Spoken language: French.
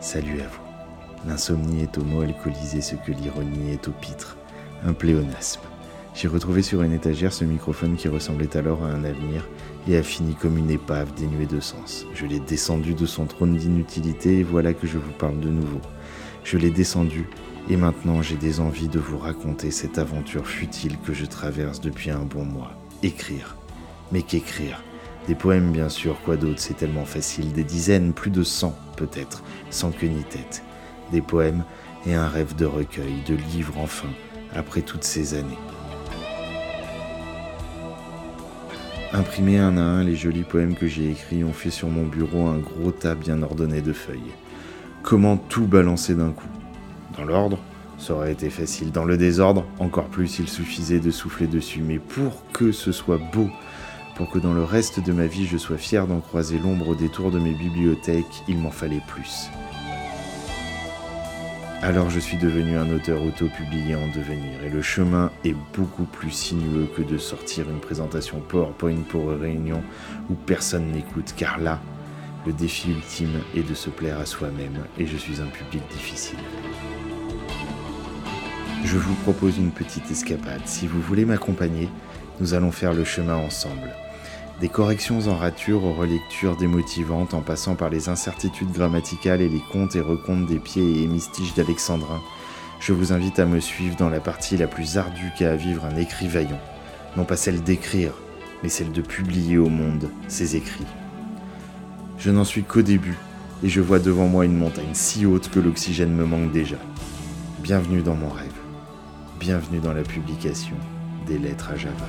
Salut à vous. L'insomnie est au mot alcoolisé ce que l'ironie est au pitre, un pléonasme. J'ai retrouvé sur une étagère ce microphone qui ressemblait alors à un avenir et a fini comme une épave dénuée de sens. Je l'ai descendu de son trône d'inutilité et voilà que je vous parle de nouveau. Je l'ai descendu et maintenant j'ai des envies de vous raconter cette aventure futile que je traverse depuis un bon mois. Écrire. Mais qu'écrire? Des poèmes bien sûr, quoi d'autre, c'est tellement facile. Des dizaines, plus de cent peut-être, sans queue ni tête des poèmes et un rêve de recueil, de livre enfin, après toutes ces années. Imprimés un à un, les jolis poèmes que j'ai écrits ont fait sur mon bureau un gros tas bien ordonné de feuilles. Comment tout balancer d'un coup? Dans l'ordre, ça aurait été facile. Dans le désordre, encore plus, il suffisait de souffler dessus. Mais pour que ce soit beau, pour que dans le reste de ma vie je sois fier d'en croiser l'ombre au détour de mes bibliothèques, il m'en fallait plus. Alors je suis devenu un auteur auto-publié en devenir, et le chemin est beaucoup plus sinueux que de sortir une présentation PowerPoint pour une réunion où personne n'écoute, car là, le défi ultime est de se plaire à soi-même, et je suis un public difficile. Je vous propose une petite escapade. Si vous voulez m'accompagner, nous allons faire le chemin ensemble. Des corrections en rature aux relectures démotivantes en passant par les incertitudes grammaticales et les contes et recomptes des pieds et hémistiches d'Alexandrin, je vous invite à me suivre dans la partie la plus ardue qu'a à vivre un écrivaillon. Non pas celle d'écrire, mais celle de publier au monde ses écrits. Je n'en suis qu'au début, et je vois devant moi une montagne si haute que l'oxygène me manque déjà. Bienvenue dans mon rêve. Bienvenue dans la publication des lettres à Java.